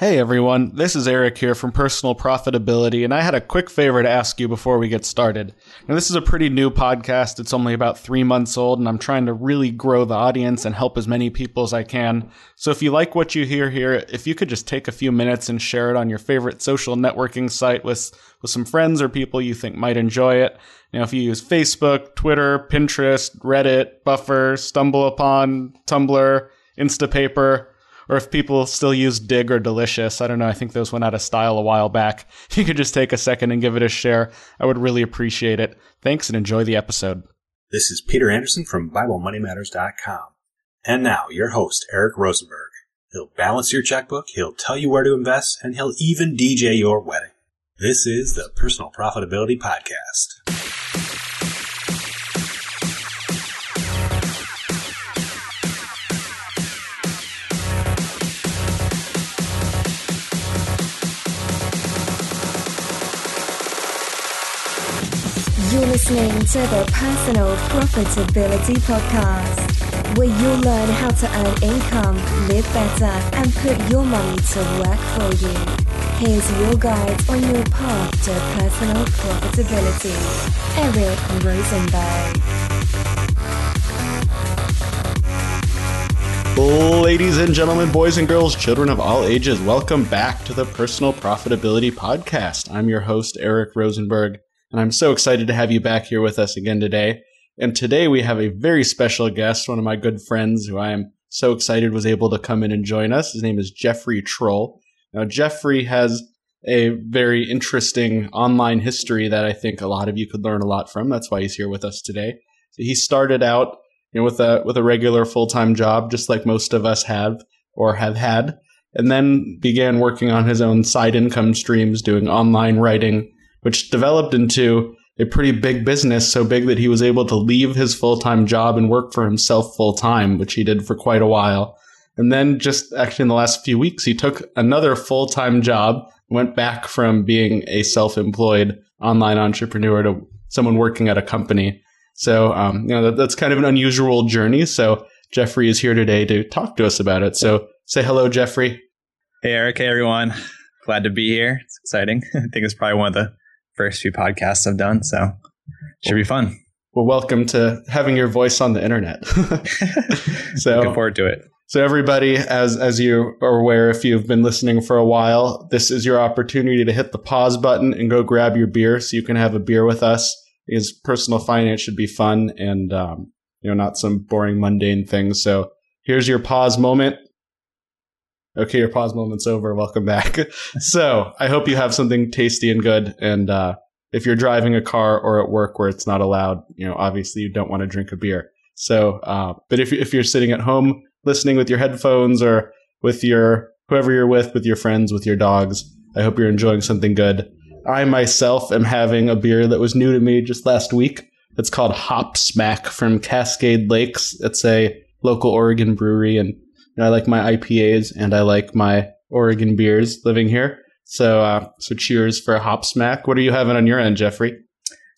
Hey everyone, this is Eric here from Personal Profitability, and I had a quick favor to ask you before we get started. Now, this is a pretty new podcast. It's only about three months old, and I'm trying to really grow the audience and help as many people as I can. So if you like what you hear here, if you could just take a few minutes and share it on your favorite social networking site with, with some friends or people you think might enjoy it. Now, if you use Facebook, Twitter, Pinterest, Reddit, Buffer, StumbleUpon, Tumblr, Instapaper, or if people still use Digg or Delicious. I don't know. I think those went out of style a while back. If you could just take a second and give it a share, I would really appreciate it. Thanks and enjoy the episode. This is Peter Anderson from BibleMoneyMatters.com. And now, your host, Eric Rosenberg. He'll balance your checkbook, he'll tell you where to invest, and he'll even DJ your wedding. This is the Personal Profitability Podcast. Listening to the Personal Profitability Podcast, where you'll learn how to earn income, live better, and put your money to work for you. Here's your guide on your path to personal profitability, Eric Rosenberg. Ladies and gentlemen, boys and girls, children of all ages, welcome back to the Personal Profitability Podcast. I'm your host, Eric Rosenberg. And I'm so excited to have you back here with us again today. And today we have a very special guest, one of my good friends who I am so excited was able to come in and join us. His name is Jeffrey Trull. Now, Jeffrey has a very interesting online history that I think a lot of you could learn a lot from. That's why he's here with us today. So he started out you know, with a with a regular full time job, just like most of us have or have had, and then began working on his own side income streams, doing online writing which developed into a pretty big business, so big that he was able to leave his full time job and work for himself full time, which he did for quite a while. And then, just actually in the last few weeks, he took another full time job, went back from being a self employed online entrepreneur to someone working at a company. So, um, you know, that, that's kind of an unusual journey. So, Jeffrey is here today to talk to us about it. So, say hello, Jeffrey. Hey, Eric. Hey, everyone. Glad to be here. It's exciting. I think it's probably one of the first few podcasts I've done. So should be fun. Well, welcome to having your voice on the internet. so looking forward to it. So everybody, as as you are aware, if you've been listening for a while, this is your opportunity to hit the pause button and go grab your beer so you can have a beer with us. Because personal finance should be fun and um, you know not some boring mundane things. So here's your pause moment. Okay, your pause moment's over. Welcome back. so I hope you have something tasty and good. And uh, if you're driving a car or at work where it's not allowed, you know, obviously you don't want to drink a beer. So, uh, but if if you're sitting at home listening with your headphones or with your whoever you're with, with your friends, with your dogs, I hope you're enjoying something good. I myself am having a beer that was new to me just last week. It's called Hop Smack from Cascade Lakes. It's a local Oregon brewery, and know, I like my IPAs and I like my Oregon beers living here. So, uh, so cheers for a hop smack. What are you having on your end, Jeffrey?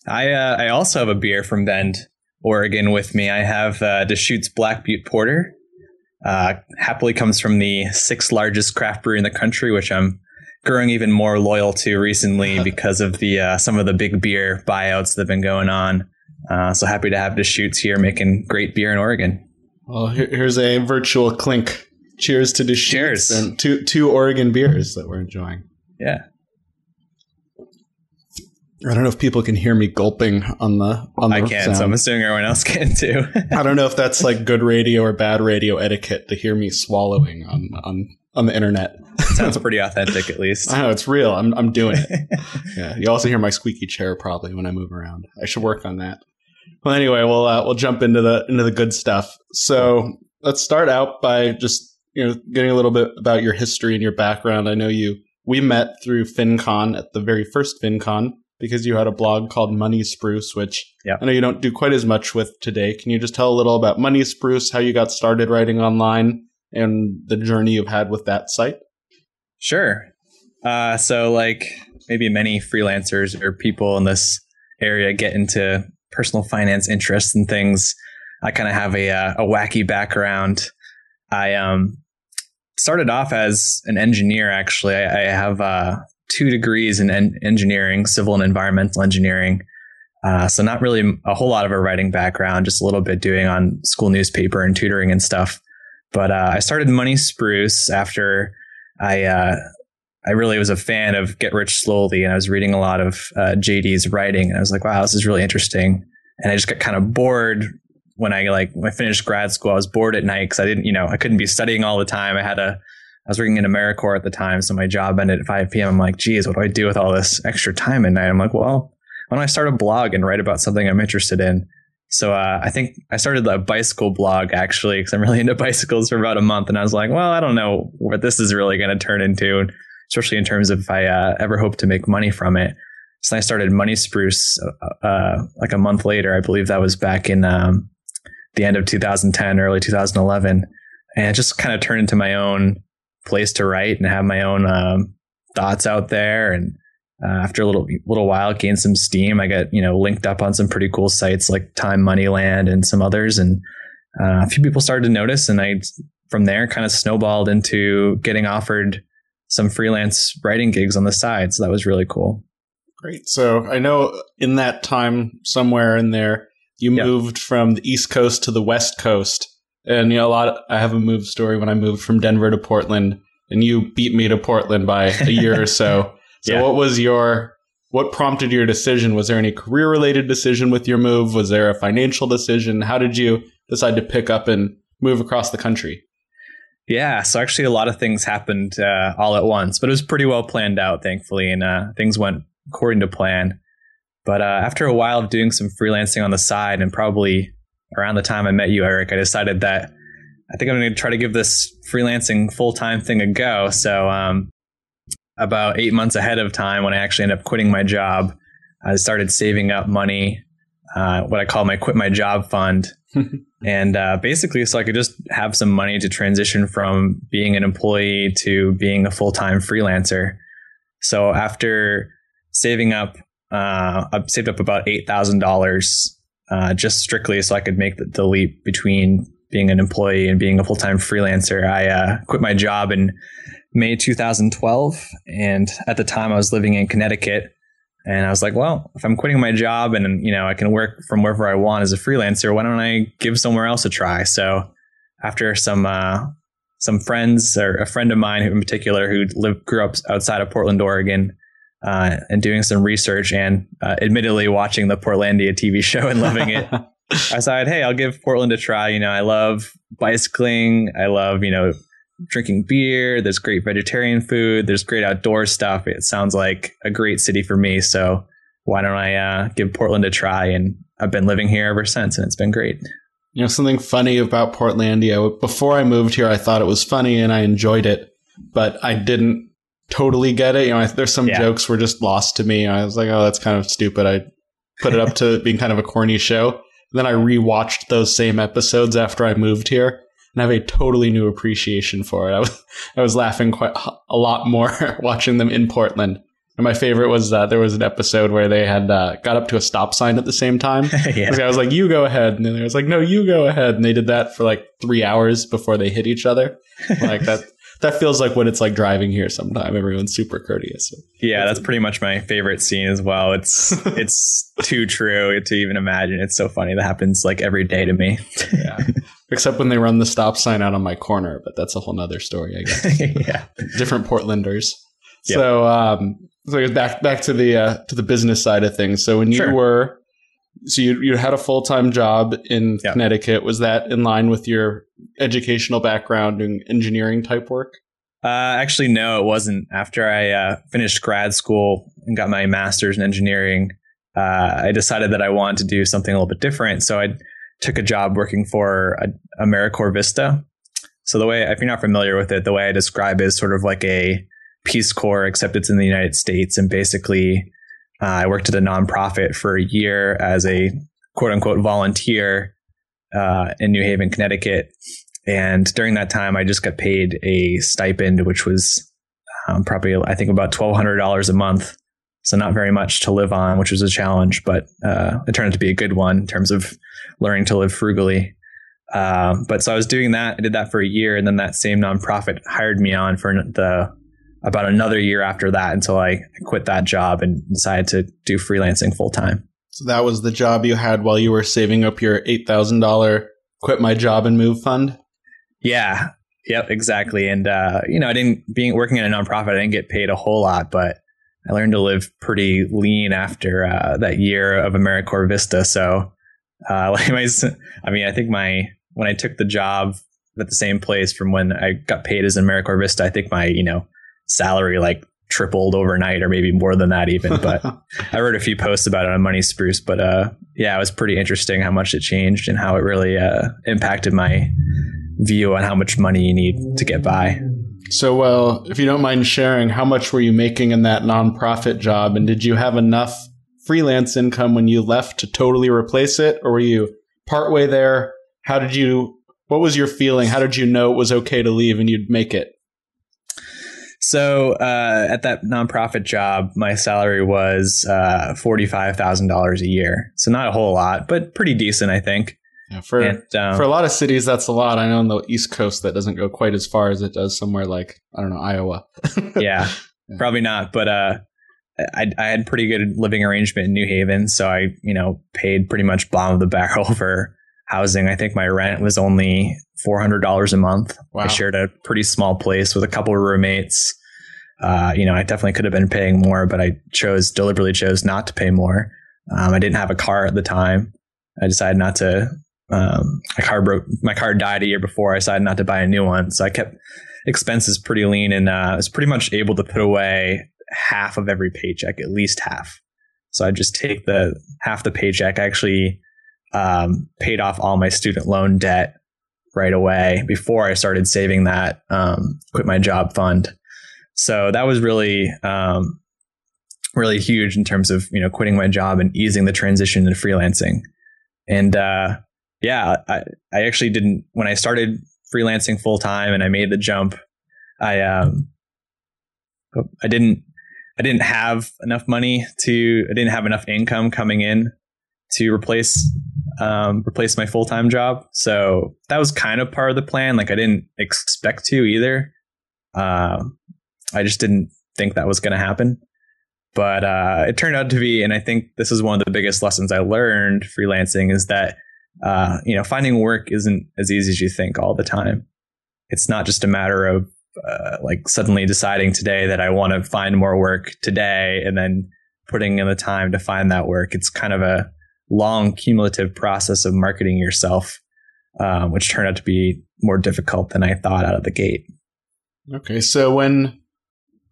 I uh, I also have a beer from Bend, Oregon, with me. I have uh, Deschutes Black Butte Porter. Uh, happily comes from the sixth largest craft brewery in the country, which I'm growing even more loyal to recently because of the uh, some of the big beer buyouts that have been going on. Uh, so happy to have Deschutes here making great beer in Oregon. Well, here's a virtual clink. Cheers to the Cheers and two two Oregon beers that we're enjoying. Yeah. I don't know if people can hear me gulping on the on the I can, sound. so I'm assuming everyone else can too. I don't know if that's like good radio or bad radio etiquette to hear me swallowing on on on the internet. Sounds pretty authentic, at least. I know it's real. I'm I'm doing it. yeah, you also hear my squeaky chair probably when I move around. I should work on that. Well, anyway, we'll uh, we'll jump into the into the good stuff. So let's start out by just you know getting a little bit about your history and your background. I know you we met through FinCon at the very first FinCon because you had a blog called Money Spruce, which yeah. I know you don't do quite as much with today. Can you just tell a little about Money Spruce, how you got started writing online, and the journey you've had with that site? Sure. Uh, so, like maybe many freelancers or people in this area get into personal finance interests and things. I kind of have a uh, a wacky background. I um started off as an engineer. Actually, I, I have uh, two degrees in en- engineering, civil and environmental engineering. Uh, so not really a whole lot of a writing background, just a little bit doing on school newspaper and tutoring and stuff. But uh, I started Money Spruce after I uh, I really was a fan of Get Rich Slowly, and I was reading a lot of uh, JD's writing, and I was like, wow, this is really interesting. And I just got kind of bored when I like when I finished grad school. I was bored at night because I didn't, you know, I couldn't be studying all the time. I had a I was working in AmeriCorps at the time, so my job ended at 5 p.m. I'm like, geez, what do I do with all this extra time at night? I'm like, well, why don't I start a blog and write about something I'm interested in? So uh, I think I started a bicycle blog actually because I'm really into bicycles for about a month, and I was like, well, I don't know what this is really going to turn into, especially in terms of if I uh, ever hope to make money from it. So I started Money Spruce uh, uh, like a month later. I believe that was back in um, the end of 2010, early 2011, and it just kind of turned into my own place to write and have my own um, thoughts out there. And uh, after a little little while, gained some steam. I got you know linked up on some pretty cool sites like Time Moneyland and some others, and uh, a few people started to notice. And I from there kind of snowballed into getting offered some freelance writing gigs on the side. So that was really cool. Great. So I know in that time somewhere in there, you moved from the East Coast to the West Coast. And you know, a lot. Of, I have a move story when I moved from Denver to Portland, and you beat me to Portland by a year or so. So, yeah. what was your what prompted your decision? Was there any career related decision with your move? Was there a financial decision? How did you decide to pick up and move across the country? Yeah, so actually, a lot of things happened uh, all at once, but it was pretty well planned out, thankfully, and uh, things went according to plan. But uh, after a while of doing some freelancing on the side, and probably around the time I met you, Eric, I decided that I think I'm going to try to give this freelancing full time thing a go. So, um, about eight months ahead of time, when I actually ended up quitting my job, I started saving up money, uh, what I call my quit my job fund. and uh, basically, so I could just have some money to transition from being an employee to being a full time freelancer. So after saving up, uh, I saved up about eight thousand dollars uh, just strictly so I could make the, the, leap between being an employee and being a full time freelancer. I uh, quit my job in May 2012, and at the time I was living in Connecticut. And I was like, well, if I'm quitting my job and you know I can work from wherever I want as a freelancer, why don't I give somewhere else a try? So after some uh, some friends or a friend of mine in particular who lived grew up outside of Portland, Oregon, uh, and doing some research and uh, admittedly watching the Portlandia TV show and loving it. I decided, hey, I'll give Portland a try. You know, I love bicycling. I love, you know, drinking beer. There's great vegetarian food. There's great outdoor stuff. It sounds like a great city for me. So why don't I uh, give Portland a try? And I've been living here ever since, and it's been great. You know, something funny about Portlandia. Before I moved here, I thought it was funny and I enjoyed it, but I didn't totally get it. You know, I, there's some yeah. jokes were just lost to me. I was like, oh, that's kind of stupid. I put it up to being kind of a corny show. And then I rewatched those same episodes after I moved here and I have a totally new appreciation for it. I was I was laughing quite a lot more watching them in Portland. And my favorite was that there was an episode where they had uh, got up to a stop sign at the same time. yeah. I was like, "You go ahead," and then I was like, "No, you go ahead." And they did that for like three hours before they hit each other. Like that that feels like what it's like driving here sometime. Everyone's super courteous. Yeah, that's pretty much my favorite scene as well. It's it's too true to even imagine. It's so funny. That happens like every day to me. yeah. Except when they run the stop sign out on my corner, but that's a whole nother story, I guess. yeah. Different Portlanders. Yep. So um so back back to the uh, to the business side of things. So when you were so you you had a full time job in yep. Connecticut. Was that in line with your educational background and engineering type work? Uh, actually, no, it wasn't. After I uh, finished grad school and got my master's in engineering, uh, I decided that I wanted to do something a little bit different. So I took a job working for a, AmeriCorps Vista. So the way, if you're not familiar with it, the way I describe it is sort of like a Peace Corps, except it's in the United States. And basically, uh, I worked at a nonprofit for a year as a quote unquote volunteer uh, in New Haven, Connecticut. And during that time, I just got paid a stipend, which was um, probably, I think, about $1,200 a month. So not very much to live on, which was a challenge, but uh, it turned out to be a good one in terms of learning to live frugally. Um, but so I was doing that. I did that for a year, and then that same nonprofit hired me on for the about another year after that until I quit that job and decided to do freelancing full time. So that was the job you had while you were saving up your eight thousand dollar quit my job and move fund. Yeah. Yep. Exactly. And uh, you know, I didn't being working in a nonprofit. I didn't get paid a whole lot, but I learned to live pretty lean after uh, that year of AmeriCorps Vista. So, uh, like my, I mean, I think my when I took the job at the same place from when I got paid as an AmeriCorps Vista, I think my you know salary like tripled overnight or maybe more than that even but i wrote a few posts about it on money spruce but uh, yeah it was pretty interesting how much it changed and how it really uh, impacted my view on how much money you need to get by. So well if you don't mind sharing how much were you making in that nonprofit job? And did you have enough freelance income when you left to totally replace it or were you partway there? How did you what was your feeling? How did you know it was okay to leave and you'd make it so uh, at that nonprofit job, my salary was uh, forty five thousand dollars a year. So not a whole lot, but pretty decent, I think. Yeah, for and, um, for a lot of cities, that's a lot. I know on the East Coast that doesn't go quite as far as it does somewhere like I don't know Iowa. yeah, yeah, probably not. But uh, I, I had pretty good living arrangement in New Haven, so I you know paid pretty much bottom of the barrel for housing. I think my rent was only four hundred dollars a month. Wow. I shared a pretty small place with a couple of roommates. Uh, you know, I definitely could have been paying more, but I chose deliberately chose not to pay more. Um, I didn't have a car at the time. I decided not to. Um, my car broke. My car died a year before. I decided not to buy a new one, so I kept expenses pretty lean, and uh, I was pretty much able to put away half of every paycheck, at least half. So I just take the half the paycheck. I actually um, paid off all my student loan debt right away before I started saving that um, quit my job fund. So that was really um, really huge in terms of you know quitting my job and easing the transition into freelancing. And uh, yeah, I, I actually didn't when I started freelancing full time and I made the jump. I um, I didn't I didn't have enough money to I didn't have enough income coming in to replace um, replace my full time job. So that was kind of part of the plan. Like I didn't expect to either. Uh, I just didn't think that was going to happen. But uh, it turned out to be, and I think this is one of the biggest lessons I learned freelancing is that uh, you know finding work isn't as easy as you think all the time. It's not just a matter of uh, like suddenly deciding today that I want to find more work today and then putting in the time to find that work. It's kind of a long cumulative process of marketing yourself, um, which turned out to be more difficult than I thought out of the gate. Okay, so when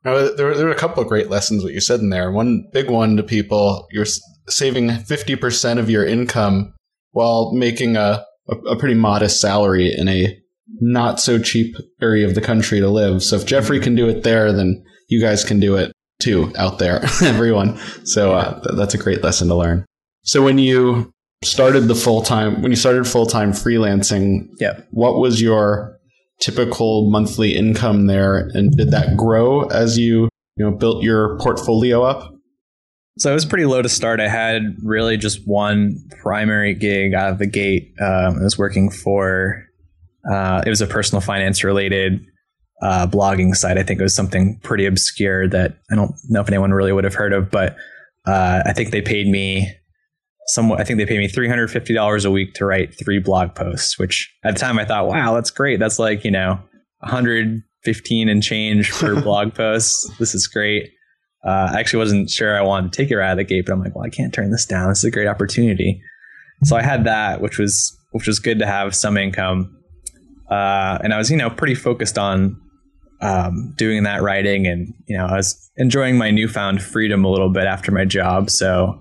uh, there, there were a couple of great lessons what you said in there. One big one to people: you're saving fifty percent of your income while making a, a, a pretty modest salary in a not so cheap area of the country to live. So if Jeffrey can do it there, then you guys can do it too out there, everyone. So uh, that's a great lesson to learn. So when you started the full time, when you started full time freelancing, yeah, what was your typical monthly income there, and did that grow as you you know built your portfolio up? So it was pretty low to start. I had really just one primary gig out of the gate. Um, I was working for uh, it was a personal finance related uh, blogging site. I think it was something pretty obscure that I don't know if anyone really would have heard of, but uh, I think they paid me somewhat I think they pay me $350 a week to write three blog posts, which at the time I thought, wow, that's great. That's like, you know, 115 and change per blog post. This is great. Uh, I actually wasn't sure I wanted to take it right out of the gate, but I'm like, well, I can't turn this down. This is a great opportunity. So I had that, which was which was good to have some income. Uh, and I was, you know, pretty focused on um, doing that writing, and you know, I was enjoying my newfound freedom a little bit after my job. So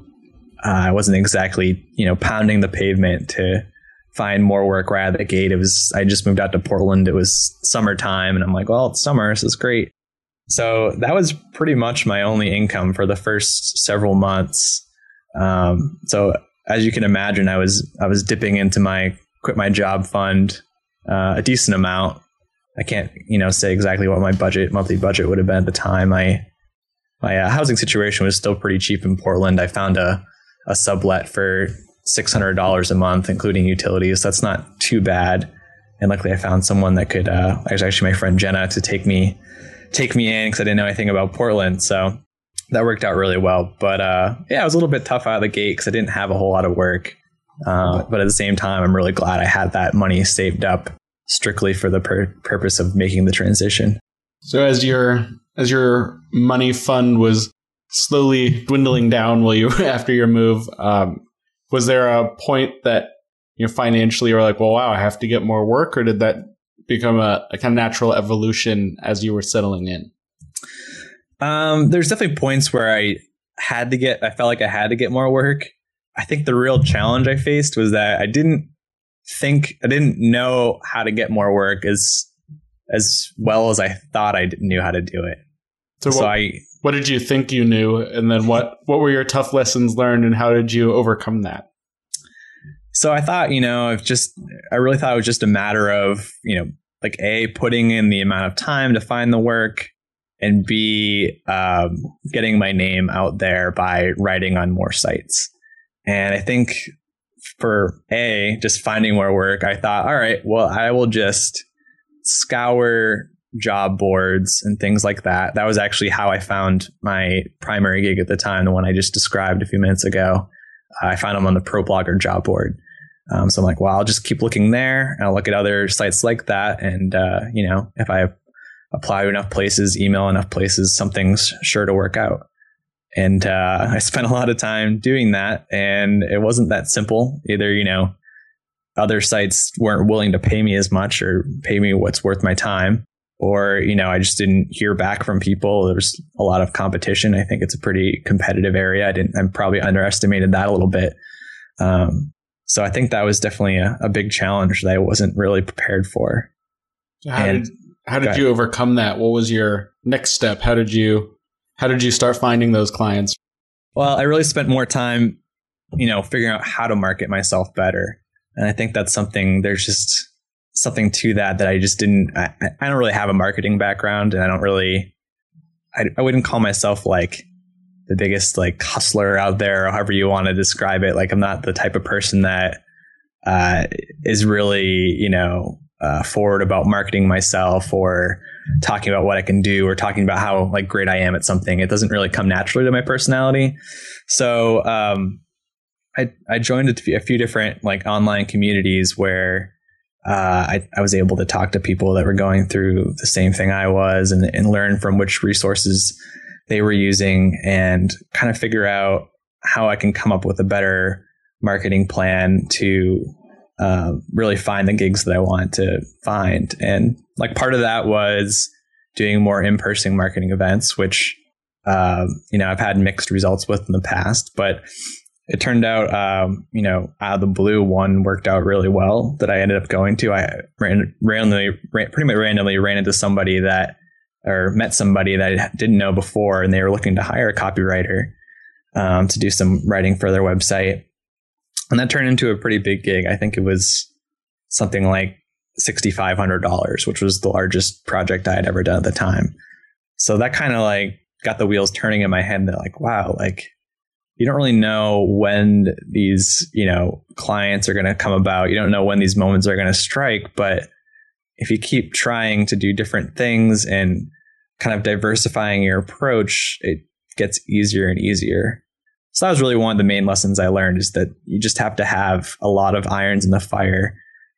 uh, I wasn't exactly, you know, pounding the pavement to find more work right out the gate. It was, I just moved out to Portland. It was summertime and I'm like, well, it's summer. so it's great. So that was pretty much my only income for the first several months. Um, so as you can imagine, I was, I was dipping into my quit my job fund, uh, a decent amount. I can't, you know, say exactly what my budget, monthly budget would have been at the time. I, my uh, housing situation was still pretty cheap in Portland. I found a, a sublet for six hundred dollars a month, including utilities. That's not too bad. And luckily, I found someone that could. Uh, it was actually my friend Jenna to take me take me in because I didn't know anything about Portland. So that worked out really well. But uh, yeah, it was a little bit tough out of the gate because I didn't have a whole lot of work. Uh, but at the same time, I'm really glad I had that money saved up strictly for the pur- purpose of making the transition. So as your as your money fund was slowly dwindling down while you after your move, um, was there a point that you know financially you were like, well, wow, I have to get more work, or did that become a, a kind of natural evolution as you were settling in? Um, there's definitely points where I had to get, I felt like I had to get more work. I think the real challenge I faced was that I didn't think, I didn't know how to get more work as, as well as I thought I knew how to do it. So, So what, I, what did you think you knew, and then what what were your tough lessons learned, and how did you overcome that? So I thought, you know, if just, I really thought it was just a matter of, you know, like A, putting in the amount of time to find the work, and B, um, getting my name out there by writing on more sites. And I think for A, just finding more work, I thought, all right, well, I will just scour job boards and things like that. That was actually how I found my primary gig at the time, the one I just described a few minutes ago. I found them on the Pro Blogger job board. Um, so I'm like, well, I'll just keep looking there I'll look at other sites like that. And, uh, you know, if I apply to enough places, email enough places, something's sure to work out. And uh, I spent a lot of time doing that. And it wasn't that simple. Either, you know, other sites weren't willing to pay me as much or pay me what's worth my time. Or, you know, I just didn't hear back from people. There was a lot of competition. I think it's a pretty competitive area. I didn't, I probably underestimated that a little bit. Um, so I think that was definitely a, a big challenge that I wasn't really prepared for. How And- did how did you overcome that? What was your next step? How did you how did you start finding those clients? Well, I really spent more time, you know, figuring out how to market myself better. And I think that's something, there's just something to that that I just didn't, I, I don't really have a marketing background and I don't really, I, I wouldn't call myself like the biggest like hustler out there however you want to describe it. Like I'm not the type of person that uh, is really, you know, uh, forward about marketing myself or talking about what I can do or talking about how like great I am at something. It doesn't really come naturally to my personality. So um, I I joined a few different like online communities where uh, I I was able to talk to people that were going through the same thing I was and and learn from which resources they were using and kind of figure out how I can come up with a better marketing plan to uh, really find the gigs that I want to find. And like part of that was doing more in person marketing events, which, um, you know, I've had mixed results with in the past, but it turned out, um, you know, out of the blue, one worked out really well that I ended up going to. I ran, randomly, ran, pretty much randomly ran into somebody that, or met somebody that I didn't know before, and they were looking to hire a copywriter um, to do some writing for their website and that turned into a pretty big gig. I think it was something like sixty five hundred dollars, which was the largest project I had ever done at the time. So that kind of like got the wheels turning in my head. That like, wow, like you don't really know when these you know clients are going to come about. You don't know when these moments are going to strike, but if you keep trying to do different things and kind of diversifying your approach, it gets easier and easier. So that was really one of the main lessons I learned is that you just have to have a lot of irons in the fire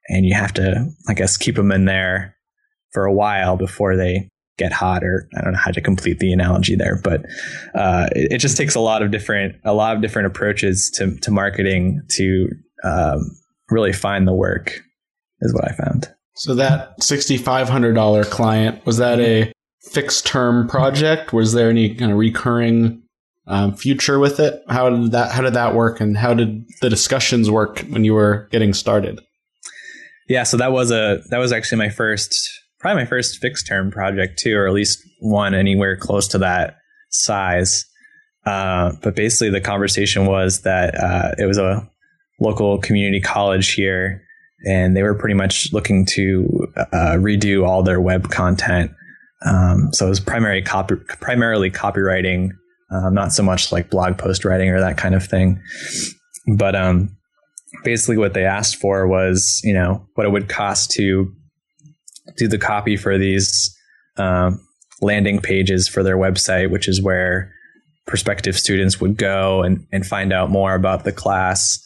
and you have to, I guess, keep them in there for a while before they get hot or I don't know how to complete the analogy there, but uh, it, it just takes a lot of different, a lot of different approaches to, to marketing to um, really find the work is what I found. So that sixty five hundred dollar client was that a fixed term project? Was there any kind of recurring um, future with it? How did that How did that work, and how did the discussions work when you were getting started? Yeah, so that was a that was actually my first probably my first fixed term project too, or at least one anywhere close to that size. Uh, but basically, the conversation was that uh, it was a local community college here, and they were pretty much looking to uh, redo all their web content. Um, so it was primary copy, primarily copywriting, um, not so much like blog post writing or that kind of thing. But um, basically what they asked for was, you know, what it would cost to do the copy for these um, landing pages for their website, which is where prospective students would go and, and find out more about the class.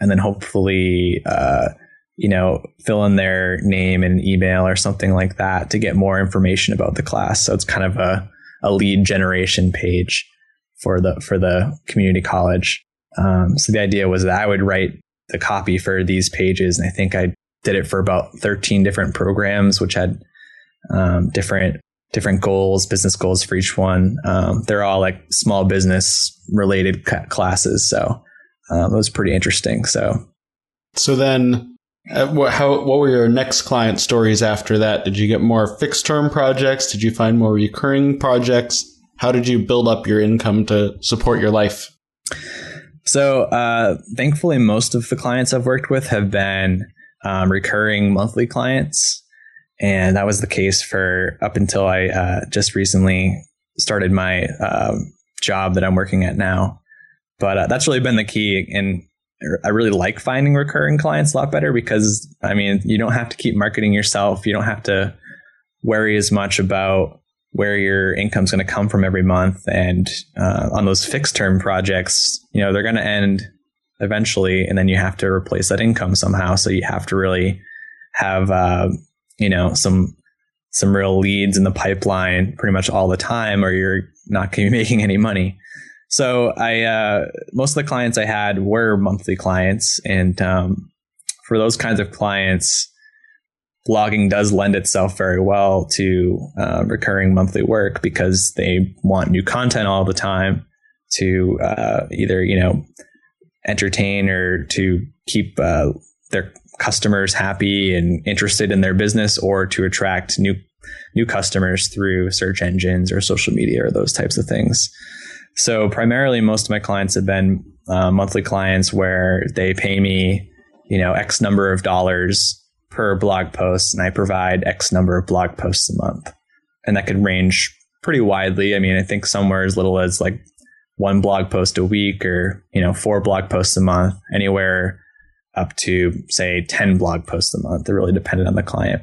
And then hopefully uh, you know fill in their name and email or something like that to get more information about the class. So it's kind of a, a lead generation page for the for the community college. Um, so the idea was that i would write the copy for these pages and i think i did it for about 13 different programs which had um, different different goals business goals for each one um, they're all like small business related classes so um, it was pretty interesting so so then uh, what, how, what were your next client stories after that? Did you get more fixed term projects? Did you find more recurring projects? How did you build up your income to support your life? So, uh, thankfully, most of the clients I've worked with have been um, recurring monthly clients. And that was the case for up until I uh, just recently started my um, job that I'm working at now. But uh, that's really been the key. And I really like finding recurring clients a lot better because I mean, you don't have to keep marketing yourself. You don't have to worry as much about where your income's going to come from every month. And uh, on those fixed term projects, you know, they're going to end eventually, and then you have to replace that income somehow. So you have to really have, uh, you know, some some real leads in the pipeline pretty much all the time, or you're not going to be making any money. So I uh, most of the clients I had were monthly clients, and um, for those kinds of clients, blogging does lend itself very well to uh, recurring monthly work because they want new content all the time to uh, either you know entertain or to keep uh, their customers happy and interested in their business, or to attract new new customers through search engines or social media or those types of things. So primarily, most of my clients have been uh, monthly clients where they pay me, you know, X number of dollars per blog post, and I provide X number of blog posts a month, and that could range pretty widely. I mean, I think somewhere as little as like one blog post a week, or you know, four blog posts a month, anywhere up to say 10 blog posts a month. It really depended on the client.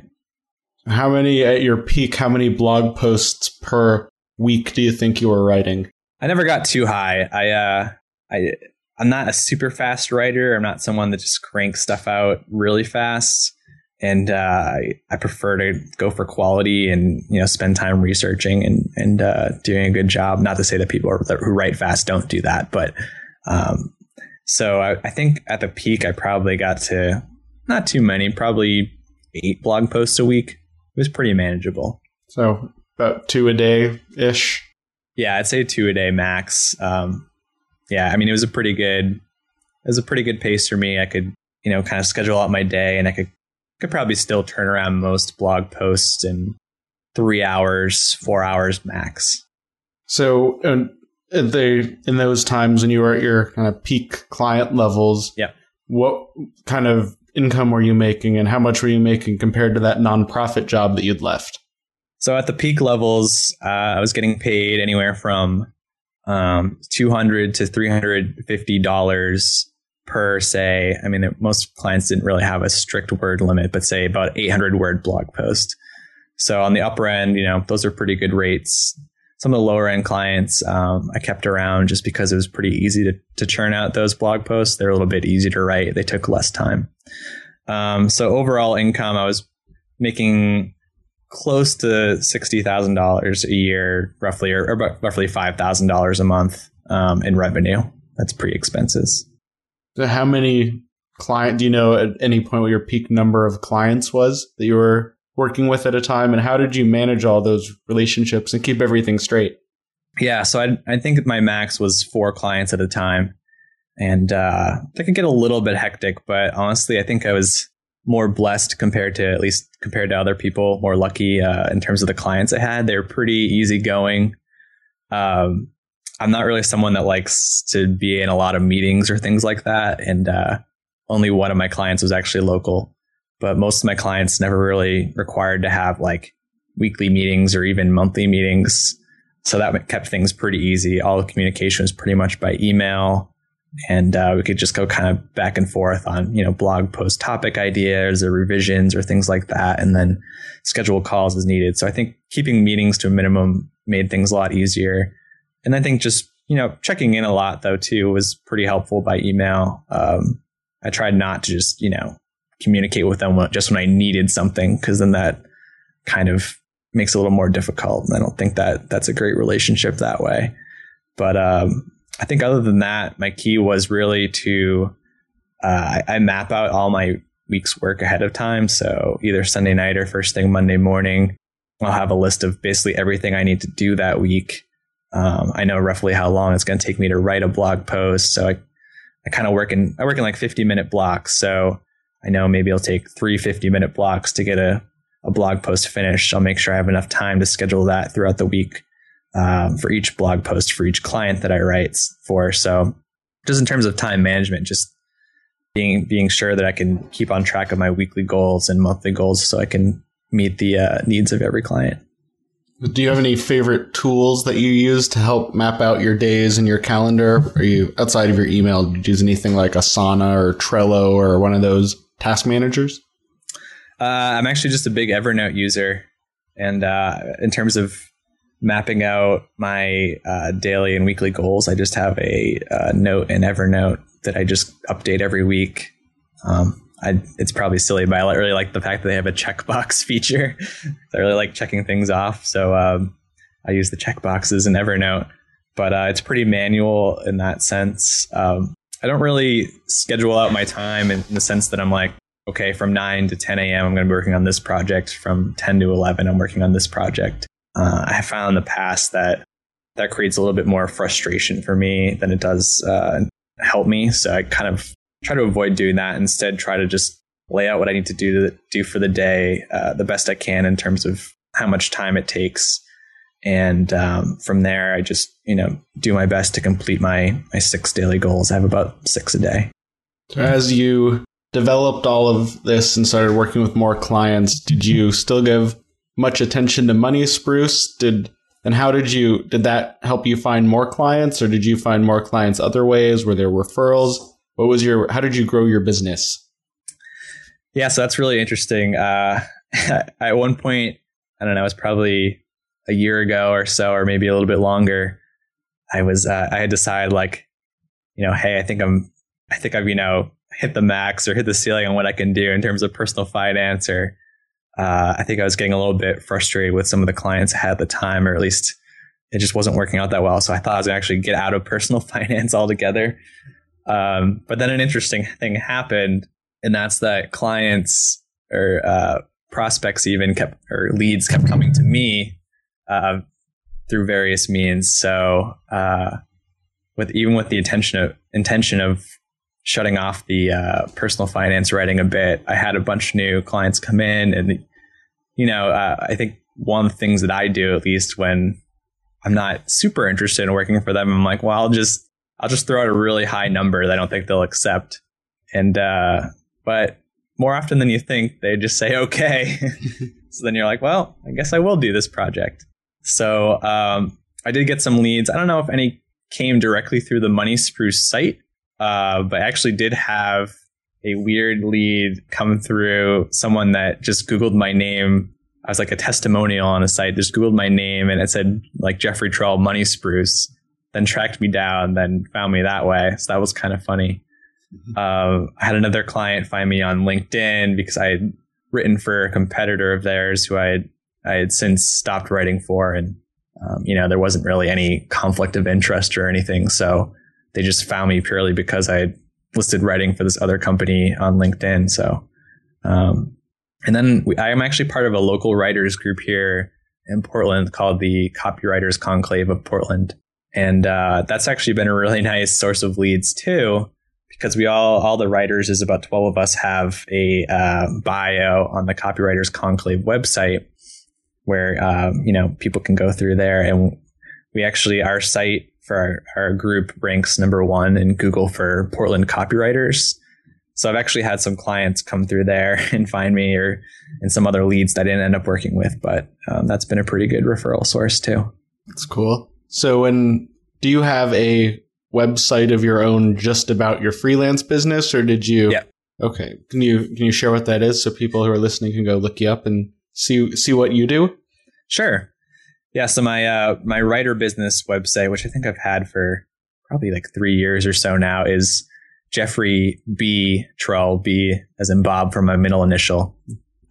How many at your peak, how many blog posts per week do you think you were writing? I never got too high. I uh, I I'm not a super fast writer. I'm not someone that just cranks stuff out really fast. And uh, I, prefer to go for quality and you know spend time researching and and uh, doing a good job. Not to say that people who write fast don't do that, but um, so I, I think at the peak I probably got to not too many, probably eight blog posts a week. It was pretty manageable. So about two a day ish. Yeah, I'd say two a day max. Um, yeah, I mean it was a pretty good, it was a pretty good pace for me. I could, you know, kind of schedule out my day, and I could could probably still turn around most blog posts in three hours, four hours max. So, and they in those times when you were at your kind of peak client levels, yeah, what kind of income were you making, and how much were you making compared to that nonprofit job that you'd left? So at the peak levels, uh, I was getting paid anywhere from um, two hundred to three hundred fifty dollars per say. I mean, most clients didn't really have a strict word limit, but say about eight hundred word blog post. So on the upper end, you know, those are pretty good rates. Some of the lower end clients um, I kept around just because it was pretty easy to, to churn out those blog posts. They're a little bit easier to write. They took less time. Um, so overall income, I was making close to sixty thousand dollars a year, roughly, or, or roughly five thousand dollars a month um, in revenue. That's pre expenses. So, how many client do you know at any point what your peak number of clients was that you were working with at a time, and how did you manage all those relationships and keep everything straight? Yeah, so I I think my max was four clients at a time, and uh, that could get a little bit hectic. But honestly, I think I was more blessed compared to at least compared to other people, more lucky uh, in terms of the clients I had. They're pretty easygoing. Um, I'm not really someone that likes to be in a lot of meetings or things like that, and uh, only one of my clients was actually local. But most of my clients never really required to have like weekly meetings or even monthly meetings, so that kept things pretty easy. All the communication was pretty much by email and uh, we could just go kind of back and forth on you know blog post topic ideas or revisions or things like that, and then schedule calls as needed. So I think keeping meetings to a minimum made things a lot easier, and I think just you know checking in a lot though too was pretty helpful by email. Um, I tried not to just you know communicate with them just when I needed something because then that kind of makes it a little more difficult. And I don't think that that's a great relationship that way. But um, I think other than that, my key was really to uh, I, I, map out all my week's work ahead of time. So either Sunday night or first thing Monday morning, I'll have a list of basically everything I need to do that week. Um, I know roughly how long it's going to take me to write a blog post. So I, I kind of work in I work in like 50 minute blocks. So I know maybe it'll take three 50 minute blocks to get a, a blog post finished. I'll make sure I have enough time to schedule that throughout the week um, for each blog post for each client that I write for. So just in terms of time management, just being being sure that I can keep on track of my weekly goals and monthly goals, so I can meet the uh, needs of every client. Do you have any favorite tools that you use to help map out your days and your calendar? Are you outside of your email? Do you use anything like Asana or Trello or one of those task managers? Uh, I'm actually just a big Evernote user, and uh, in terms of mapping out my uh, daily and weekly goals. I just have a uh, note in Evernote that I just update every week. Um, I, it's probably silly, but I really like the fact that they have a checkbox feature. I really like checking things off. So um, I use the checkboxes in Evernote, but uh, it's pretty manual in that sense. Um, I don't really schedule out my time in, in the sense that I'm like, okay, from 9 to 10 a.m., I'm going to be working on this project. From 10 to 11, I'm working on this project uh, I found in the past that that creates a little bit more frustration for me than it does uh, help me. So I kind of try to avoid doing that. Instead, try to just lay out what I need to do to do for the day uh, the best I can in terms of how much time it takes. And um, from there, I just you know do my best to complete my my six daily goals. I have about six a day. As you developed all of this and started working with more clients, did you still give much attention to money spruce did and how did you did that help you find more clients or did you find more clients other ways were there referrals what was your how did you grow your business yeah so that's really interesting uh, at one point i don't know it was probably a year ago or so or maybe a little bit longer i was uh, i had decided like you know hey i think i'm i think i've you know hit the max or hit the ceiling on what i can do in terms of personal finance or uh, I think I was getting a little bit frustrated with some of the clients I had at the time, or at least it just wasn't working out that well. So I thought I was going to actually get out of personal finance altogether. Um, but then an interesting thing happened, and that's that clients or uh, prospects even kept or leads kept coming to me uh, through various means. So uh, with even with the intention of intention of shutting off the uh, personal finance writing a bit, I had a bunch of new clients come in, and you know, uh, I think one of the things that I do, at least when I'm not super interested in working for them, I'm like, well, I'll just I'll just throw out a really high number that I don't think they'll accept, and uh, but more often than you think, they just say okay. so then you're like, well, I guess I will do this project. So um, I did get some leads. I don't know if any came directly through the Money Spruce site, uh, but I actually did have a weird lead come through someone that just Googled my name. I was like a testimonial on a site, just Googled my name and it said like Jeffrey Trull Money Spruce, then tracked me down, then found me that way. So that was kind of funny. Mm-hmm. Uh, I had another client find me on LinkedIn because I had written for a competitor of theirs who I had, I had since stopped writing for. And, um, you know, there wasn't really any conflict of interest or anything. So they just found me purely because I had listed writing for this other company on LinkedIn. So, um, and then we, I am actually part of a local writers group here in Portland called the Copywriters Conclave of Portland. And uh, that's actually been a really nice source of leads too, because we all, all the writers, is about 12 of us, have a uh, bio on the Copywriters Conclave website where, um, you know, people can go through there. And we actually, our site for our, our group ranks number one in Google for Portland copywriters. So I've actually had some clients come through there and find me or and some other leads that I didn't end up working with, but um, that's been a pretty good referral source too. That's cool. So when do you have a website of your own just about your freelance business, or did you? Yeah. Okay. Can you can you share what that is so people who are listening can go look you up and see see what you do? Sure. Yeah. So my uh, my writer business website, which I think I've had for probably like three years or so now, is Jeffrey B. Trull B as in Bob from my middle initial.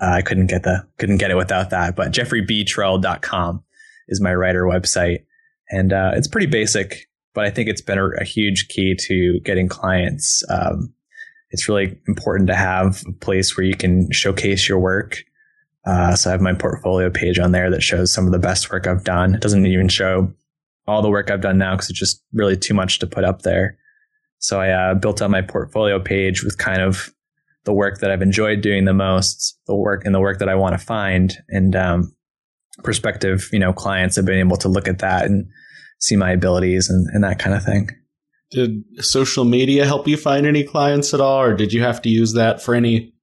Uh, I couldn't get the couldn't get it without that, but jeffreybtrull.com is my writer website, and uh, it's pretty basic, but I think it's been a, a huge key to getting clients. Um, it's really important to have a place where you can showcase your work. Uh, so I have my portfolio page on there that shows some of the best work I've done. It doesn't even show all the work I've done now because it's just really too much to put up there. So I uh, built out my portfolio page with kind of the work that I've enjoyed doing the most, the work and the work that I want to find, and um, prospective, you know, clients have been able to look at that and see my abilities and, and that kind of thing. Did social media help you find any clients at all, or did you have to use that for any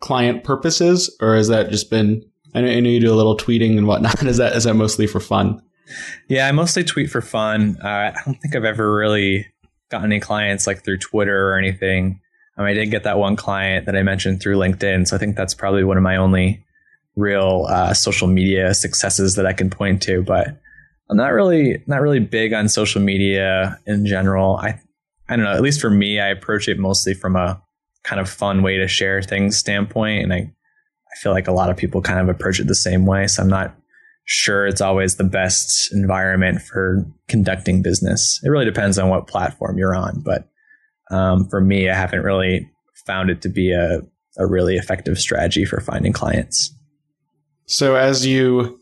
client purposes, or has that just been? I know, I know you do a little tweeting and whatnot. Is that is that mostly for fun? Yeah, I mostly tweet for fun. Uh, I don't think I've ever really gotten any clients like through Twitter or anything. Um, I did get that one client that I mentioned through LinkedIn, so I think that's probably one of my only real uh, social media successes that I can point to. But I'm not really not really big on social media in general. I I don't know. At least for me, I approach it mostly from a kind of fun way to share things standpoint, and I I feel like a lot of people kind of approach it the same way. So I'm not sure it's always the best environment for conducting business. It really depends on what platform you're on, but um, for me, I haven't really found it to be a, a really effective strategy for finding clients. So as you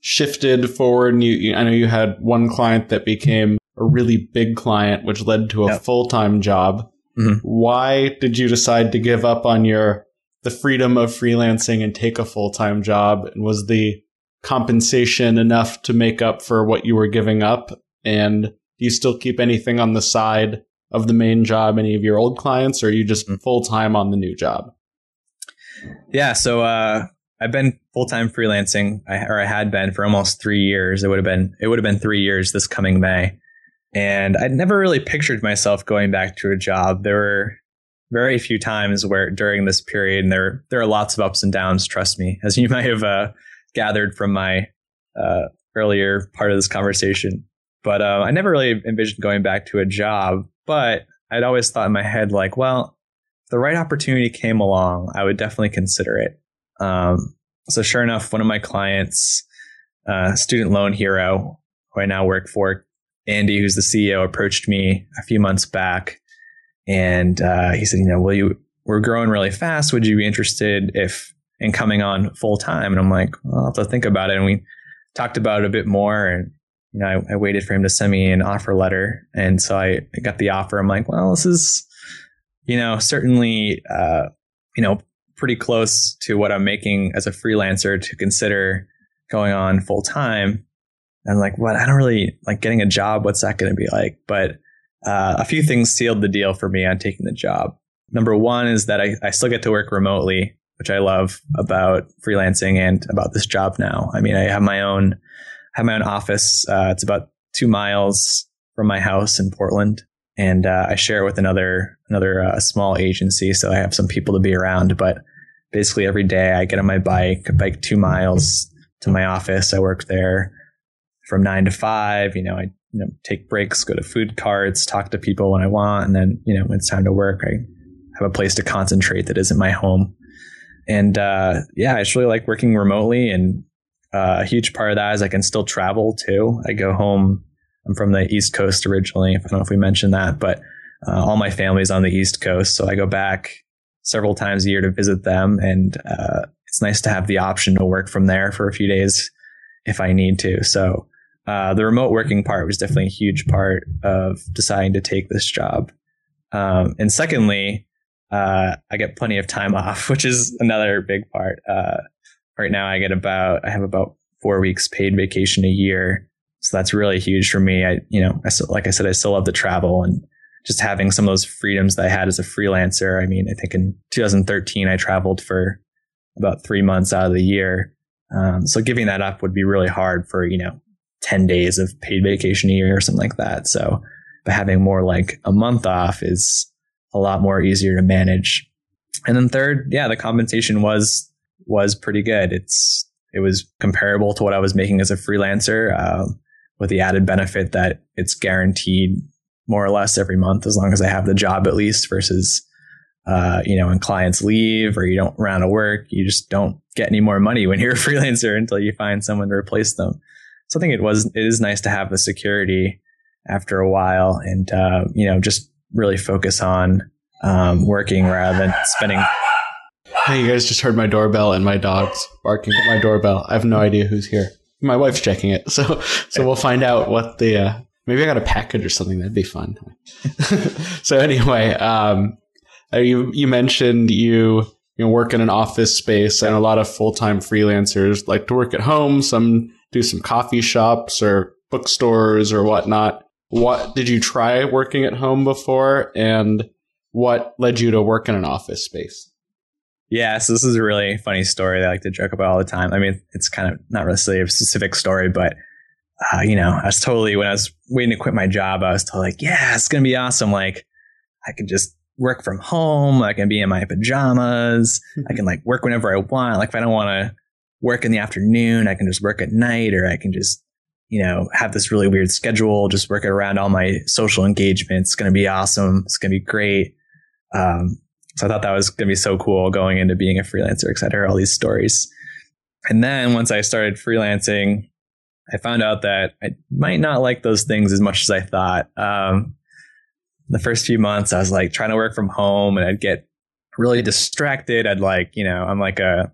shifted forward, and you, I know you had one client that became a really big client, which led to a yep. full time job. Mm-hmm. Why did you decide to give up on your the freedom of freelancing and take a full time job? And was the compensation enough to make up for what you were giving up? And do you still keep anything on the side of the main job, any of your old clients, or are you just mm. full time on the new job? Yeah, so uh, I've been full time freelancing, or I had been for almost three years. It would have been it would have been three years this coming May, and I'd never really pictured myself going back to a job. There were very few times where during this period, and there there are lots of ups and downs. Trust me, as you might have uh, gathered from my uh, earlier part of this conversation. But uh, I never really envisioned going back to a job. But I'd always thought in my head, like, well, if the right opportunity came along, I would definitely consider it. Um, so sure enough, one of my clients, uh, student loan hero, who I now work for, Andy, who's the CEO, approached me a few months back, and uh, he said, you know, will you? We're growing really fast. Would you be interested if in coming on full time? And I'm like, well, I'll have to think about it. And we talked about it a bit more, and you know, I, I, waited for him to send me an offer letter. And so I, got the offer. I'm like, well, this is, you know, certainly, uh, you know, pretty close to what I'm making as a freelancer to consider going on full time. I'm like, what? I don't really like getting a job. What's that going to be like? But uh, a few things sealed the deal for me on taking the job. Number one is that I, I still get to work remotely, which I love about freelancing and about this job now. I mean, I have my own have my own office. Uh, it's about two miles from my house in Portland, and uh, I share it with another another uh, small agency. So I have some people to be around. But basically, every day I get on my bike, bike two miles to my office. I work there from nine to five. You know, I you know take breaks, go to food carts, talk to people when I want, and then you know when it's time to work, I have a place to concentrate that isn't my home. And uh, yeah, I just really like working remotely and uh, a huge part of that is I can still travel too. I go home. I'm from the East Coast originally. I don't know if we mentioned that, but uh, all my family's on the East Coast, so I go back several times a year to visit them, and uh, it's nice to have the option to work from there for a few days if I need to. So uh, the remote working part was definitely a huge part of deciding to take this job. Um, and secondly, uh, I get plenty of time off, which is another big part. Uh, right now I get about I have about four weeks paid vacation a year. So that's really huge for me. I you know I still, like I said I still love to travel and just having some of those freedoms that I had as a freelancer. I mean I think in 2013 I traveled for about three months out of the year. Um, so giving that up would be really hard for you know 10 days of paid vacation a year or something like that. So but having more like a month off is a lot more easier to manage. And then third, yeah, the compensation was was pretty good. It's it was comparable to what I was making as a freelancer, uh, with the added benefit that it's guaranteed more or less every month as long as I have the job at least. Versus, uh, you know, when clients leave or you don't run out of work, you just don't get any more money when you're a freelancer until you find someone to replace them. So I think it was it is nice to have the security after a while and uh, you know just really focus on um, working rather than spending. Hey, you guys just heard my doorbell and my dog's barking at my doorbell. I have no idea who's here. My wife's checking it, so so we'll find out what the uh, maybe I got a package or something. That'd be fun. so anyway, um, uh, you you mentioned you you know work in an office space, and a lot of full time freelancers like to work at home. Some do some coffee shops or bookstores or whatnot. What did you try working at home before, and what led you to work in an office space? Yeah, so this is a really funny story that I like to joke about all the time. I mean, it's kind of not really a specific story, but uh, you know, I was totally when I was waiting to quit my job, I was totally like, yeah, it's gonna be awesome. Like, I can just work from home. I can be in my pajamas. I can like work whenever I want. Like, if I don't want to work in the afternoon, I can just work at night, or I can just you know, have this really weird schedule, just work around all my social engagements. It's to be awesome. It's to be great. Um, so I thought that was going to be so cool going into being a freelancer because I'd heard all these stories. And then once I started freelancing, I found out that I might not like those things as much as I thought. Um, the first few months, I was like trying to work from home and I'd get really distracted. I'd like, you know, I'm like a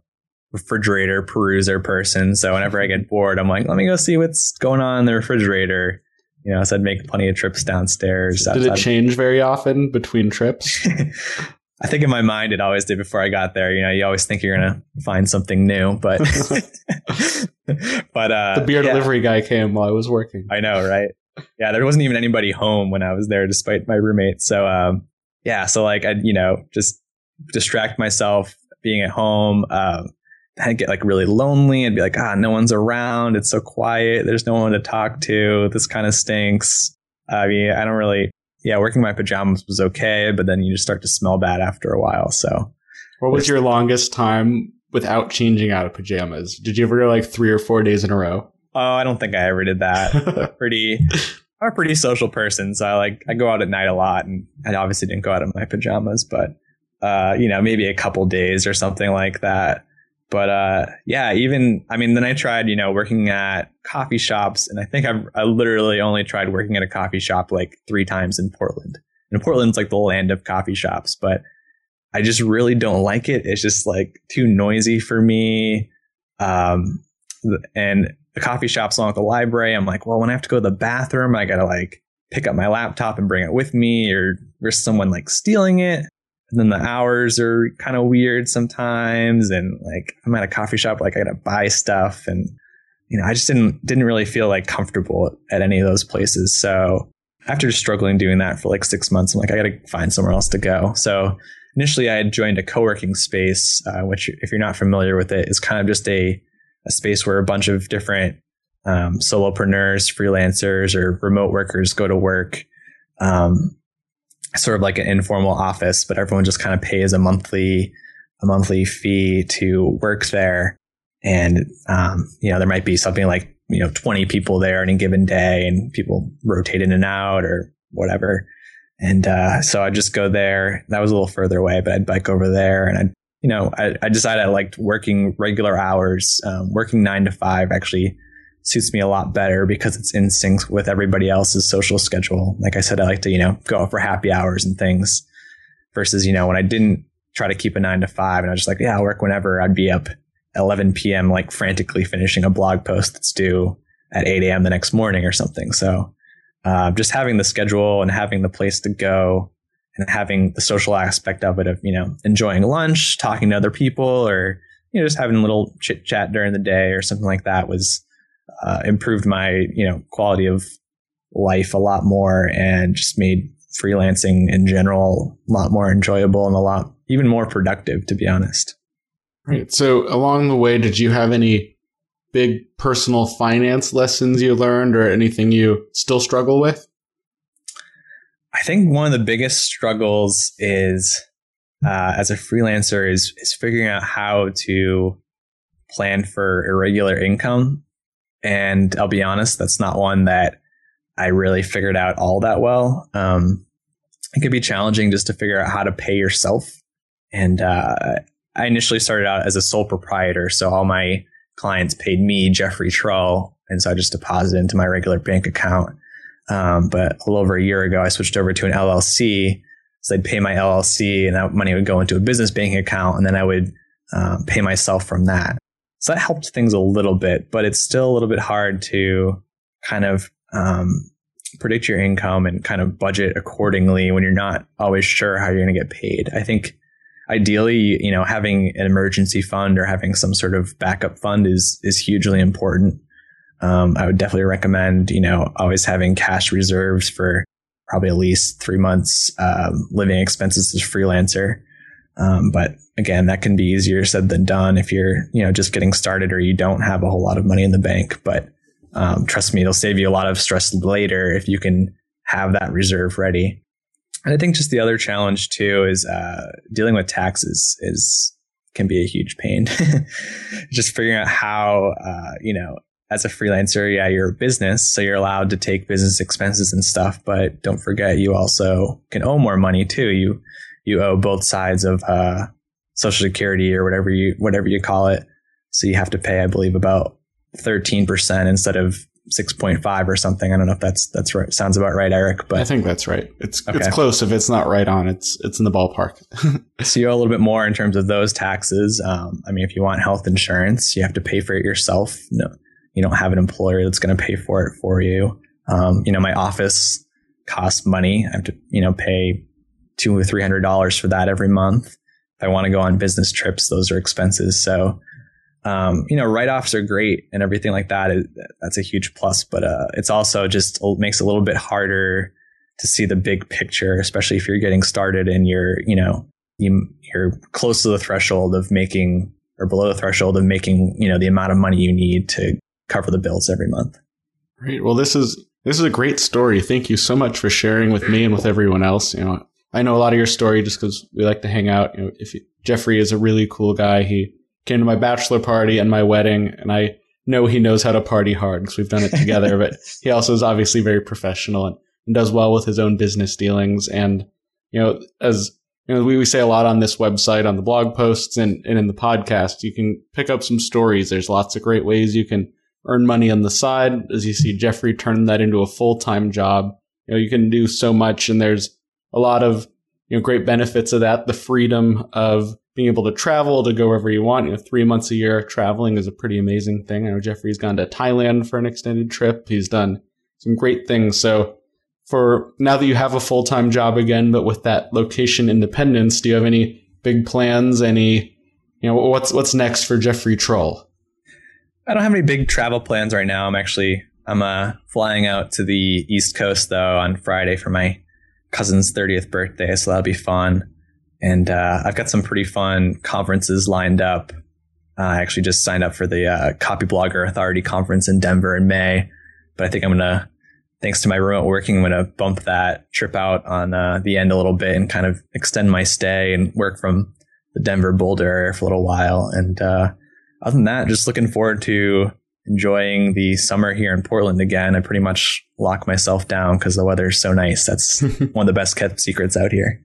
refrigerator peruser person. So whenever I get bored, I'm like, let me go see what's going on in the refrigerator. You know, so I'd make plenty of trips downstairs. Did it change very often between trips? I think in my mind it always did before I got there. You know, you always think you're gonna find something new, but but uh, the beer yeah. delivery guy came while I was working. I know, right? Yeah, there wasn't even anybody home when I was there, despite my roommate. So um, yeah, so like I, you know, just distract myself being at home. Uh, I'd get like really lonely and be like, ah, no one's around. It's so quiet. There's no one to talk to. This kind of stinks. I mean, I don't really, yeah, working my pajamas was okay, but then you just start to smell bad after a while. So, what was your longest time without changing out of pajamas? Did you ever go like three or four days in a row? Oh, I don't think I ever did that. pretty, I'm a pretty social person, so I like I go out at night a lot, and I obviously didn't go out in my pajamas, but uh, you know, maybe a couple days or something like that. But uh, yeah, even I mean, then I tried, you know, working at coffee shops, and I think I've I literally only tried working at a coffee shop like three times in Portland. And Portland's like the land of coffee shops, but I just really don't like it. It's just like too noisy for me. Um, and the coffee shop's along with the library. I'm like, well, when I have to go to the bathroom, I gotta like pick up my laptop and bring it with me, or risk someone like stealing it and then the hours are kind of weird sometimes and like i'm at a coffee shop like i gotta buy stuff and you know i just didn't didn't really feel like comfortable at any of those places. So after struggling doing that for like six months i'm like i gotta find somewhere else to go. So initially i had joined a co-working space uh, which if you're not familiar with it is kind of just a, a space where a bunch of different um, solopreneurs freelancers or remote workers go to work. Um, sort of like an informal office, but everyone just kind of pays a monthly a monthly fee to work there. And um, you know, there might be something like you know 20 people there any given day, and people rotate in and out or whatever. And uh, so I'd just go there. That was a little further away, but I'd bike over there, and I'd you know I, I decided I liked working regular hours, um, working nine to five actually suits me a lot better because it's in sync with everybody else's social schedule. Like I said, I like to, you know, go out for happy hours and things versus, you know, when I didn't try to keep a nine to five and I was just like, yeah, I'll work whenever I'd be up 11 PM, like frantically finishing a blog post that's due at 8 a.m. the next morning or something. So, uh, just having the schedule and having the place to go and having the social aspect of it of, you know, enjoying lunch, talking to other people or, you know, just having a little chit chat during the day or something like that was, uh, improved my you know quality of life a lot more and just made freelancing in general a lot more enjoyable and a lot even more productive to be honest. Right. So along the way did you have any big personal finance lessons you learned or anything you still struggle with? I think one of the biggest struggles is uh, as a freelancer is is figuring out how to plan for irregular income. And I'll be honest, that's not one that I really figured out all that well. Um, it could be challenging just to figure out how to pay yourself. And uh, I initially started out as a sole proprietor, so all my clients paid me, Jeffrey Trull, and so I just deposited into my regular bank account. Um, but a little over a year ago, I switched over to an LLC. So I'd pay my LLC, and that money would go into a business banking account, and then I would um, pay myself from that. So that helped things a little bit, but it's still a little bit hard to kind of um, predict your income and kind of budget accordingly when you're not always sure how you're going to get paid. I think ideally, you know, having an emergency fund or having some sort of backup fund is is hugely important. Um, I would definitely recommend, you know, always having cash reserves for probably at least three months um, living expenses as a freelancer. Um, but again, that can be easier said than done if you're, you know, just getting started or you don't have a whole lot of money in the bank. But um, trust me, it'll save you a lot of stress later if you can have that reserve ready. And I think just the other challenge too is uh, dealing with taxes is can be a huge pain. just figuring out how, uh, you know, as a freelancer, yeah, you're a business, so you're allowed to take business expenses and stuff. But don't forget, you also can owe more money too. You you owe both sides of uh, Social Security or whatever you whatever you call it. So you have to pay, I believe, about thirteen percent instead of six point five or something. I don't know if that's that's right. Sounds about right, Eric. But I think that's right. It's okay. it's close. If it's not right on, it's it's in the ballpark. so you owe a little bit more in terms of those taxes. Um, I mean, if you want health insurance, you have to pay for it yourself. No, you don't have an employer that's going to pay for it for you. Um, you know, my office costs money. I have to you know pay two or three hundred dollars for that every month. If I want to go on business trips, those are expenses. So um, you know, write offs are great and everything like that. That's a huge plus, but uh, it's also just makes it a little bit harder to see the big picture, especially if you're getting started and you're, you know, you, you're close to the threshold of making or below the threshold of making, you know, the amount of money you need to cover the bills every month. Great. Well, this is this is a great story. Thank you so much for sharing with me and with everyone else. You know, I know a lot of your story just because we like to hang out. You know, if Jeffrey is a really cool guy, he came to my bachelor party and my wedding, and I know he knows how to party hard because we've done it together. but he also is obviously very professional and, and, does well with his own business dealings. And you know, as you know, we, we say a lot on this website, on the blog posts, and, and in the podcast. You can pick up some stories. There's lots of great ways you can earn money on the side. As you see, Jeffrey turn that into a full time job. You know, you can do so much, and there's a lot of you know great benefits of that. The freedom of being able to travel to go wherever you want. You know, three months a year traveling is a pretty amazing thing. I know Jeffrey's gone to Thailand for an extended trip. He's done some great things. So for now that you have a full time job again, but with that location independence, do you have any big plans? Any, you know, what's what's next for Jeffrey Trull? I don't have any big travel plans right now. I'm actually I'm uh, flying out to the East Coast though on Friday for my cousin's 30th birthday, so that'll be fun. And uh, I've got some pretty fun conferences lined up. Uh, I actually just signed up for the uh, Copyblogger Authority conference in Denver in May, but I think I'm gonna, thanks to my remote working, I'm gonna bump that trip out on uh, the end a little bit and kind of extend my stay and work from the Denver Boulder area for a little while. And uh, other than that, just looking forward to enjoying the summer here in Portland again. I pretty much lock myself down because the weather is so nice. That's one of the best kept secrets out here.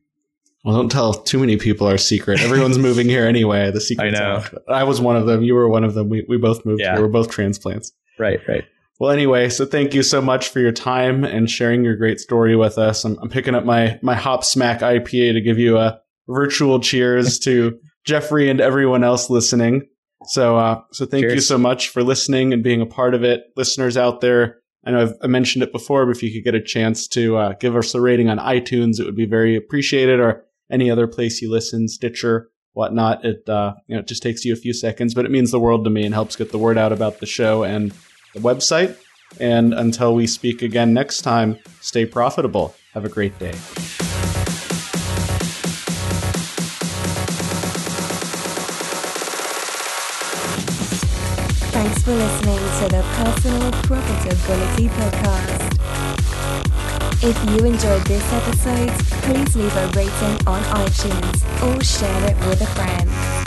Well, don't tell too many people our secret. Everyone's moving here anyway. The secret. I know. Out. I was one of them. You were one of them. We we both moved yeah. here. We're both transplants. Right. Right. Well, anyway, so thank you so much for your time and sharing your great story with us. I'm, I'm picking up my my Hop Smack IPA to give you a virtual cheers to Jeffrey and everyone else listening. So, uh, so thank cheers. you so much for listening and being a part of it, listeners out there. I know I've I mentioned it before, but if you could get a chance to uh, give us a rating on iTunes, it would be very appreciated. Or any other place you listen, Stitcher, whatnot. It uh, you know it just takes you a few seconds, but it means the world to me and helps get the word out about the show and the website. And until we speak again next time, stay profitable. Have a great day. Thanks for listening to the Personal Profitability Podcast. If you enjoyed this episode, please leave a rating on iTunes or share it with a friend.